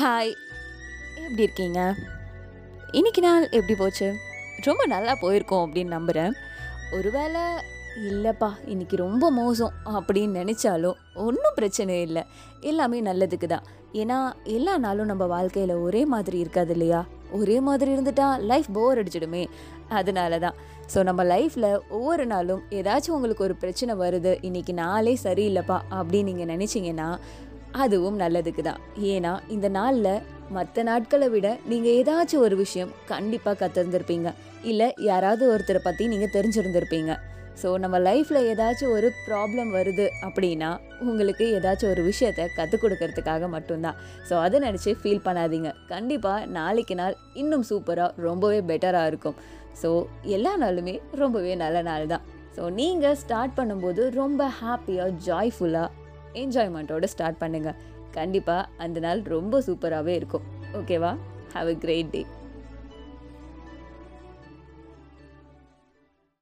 Hi எப்படி இருக்கீங்க? இன்னைக்கு நாள் எப்படி போச்சு? ரொம்ப நல்லா போயிருக்கோம் அப்படின்னு நம்புகிறேன் ஒருவேளை இல்லைப்பா இன்னைக்கு ரொம்ப மோசம் அப்படின்னு நினச்சாலும் ஒன்றும் பிரச்சனை இல்லை. எல்லாமே நல்லதுக்கு தான். ஏன்னா எல்லா நாளும் நம்ம வாழ்க்கையில் ஒரே மாதிரி இருக்காது இல்லையா? ஒரே மாதிரி இருந்துட்டா லைஃப் போர் அடிச்சிடுமே. அதனால தான். ஸோ நம்ம லைஃப்பில் ஒவ்வொரு நாளும் ஏதாச்சும் உங்களுக்கு ஒரு பிரச்சனை வருது இன்னைக்கு நாளே சரியில்லைப்பா அப்படின்னு நீங்கள் நினச்சிங்கன்னா அதுவும் நல்லதுக்கு தான் ஏன்னா இந்த நாளில் மற்ற நாட்களை விட நீங்கள் ஏதாச்சும் ஒரு விஷயம் கண்டிப்பாக கற்றுருந்துருப்பீங்க இல்லை யாராவது ஒருத்தரை பற்றி நீங்கள் தெரிஞ்சிருந்திருப்பீங்க. ஸோ நம்ம லைஃப்பில் ஏதாச்சும் ஒரு ப்ராப்ளம் வருது அப்படின்னா உங்களுக்கு ஏதாச்சும் ஒரு விஷயத்த கற்றுக் கொடுக்கறதுக்காக மட்டும்தான். ஸோ அதை நினச்சி ஃபீல் பண்ணாதீங்க. கண்டிப்பாக நாளைக்கு நாள் இன்னும் சூப்பராக ரொம்பவே பெட்டராக இருக்கும். ஸோ எல்லா நாளுமே ரொம்பவே நல்ல நாள் தான் ஸோ நீங்கள் ஸ்டார்ட் பண்ணும்போது ரொம்ப ஹாப்பியாக ஜாய்ஃபுல்லாக என்ஜாய்மெண்ட்டோட ஸ்டார்ட் பண்ணுங்கள் கண்டிப்பாக அந்த நாள் ரொம்ப சூப்பராகவே இருக்கும். ஓகேவா ஹாவ் அ கிரேட் டே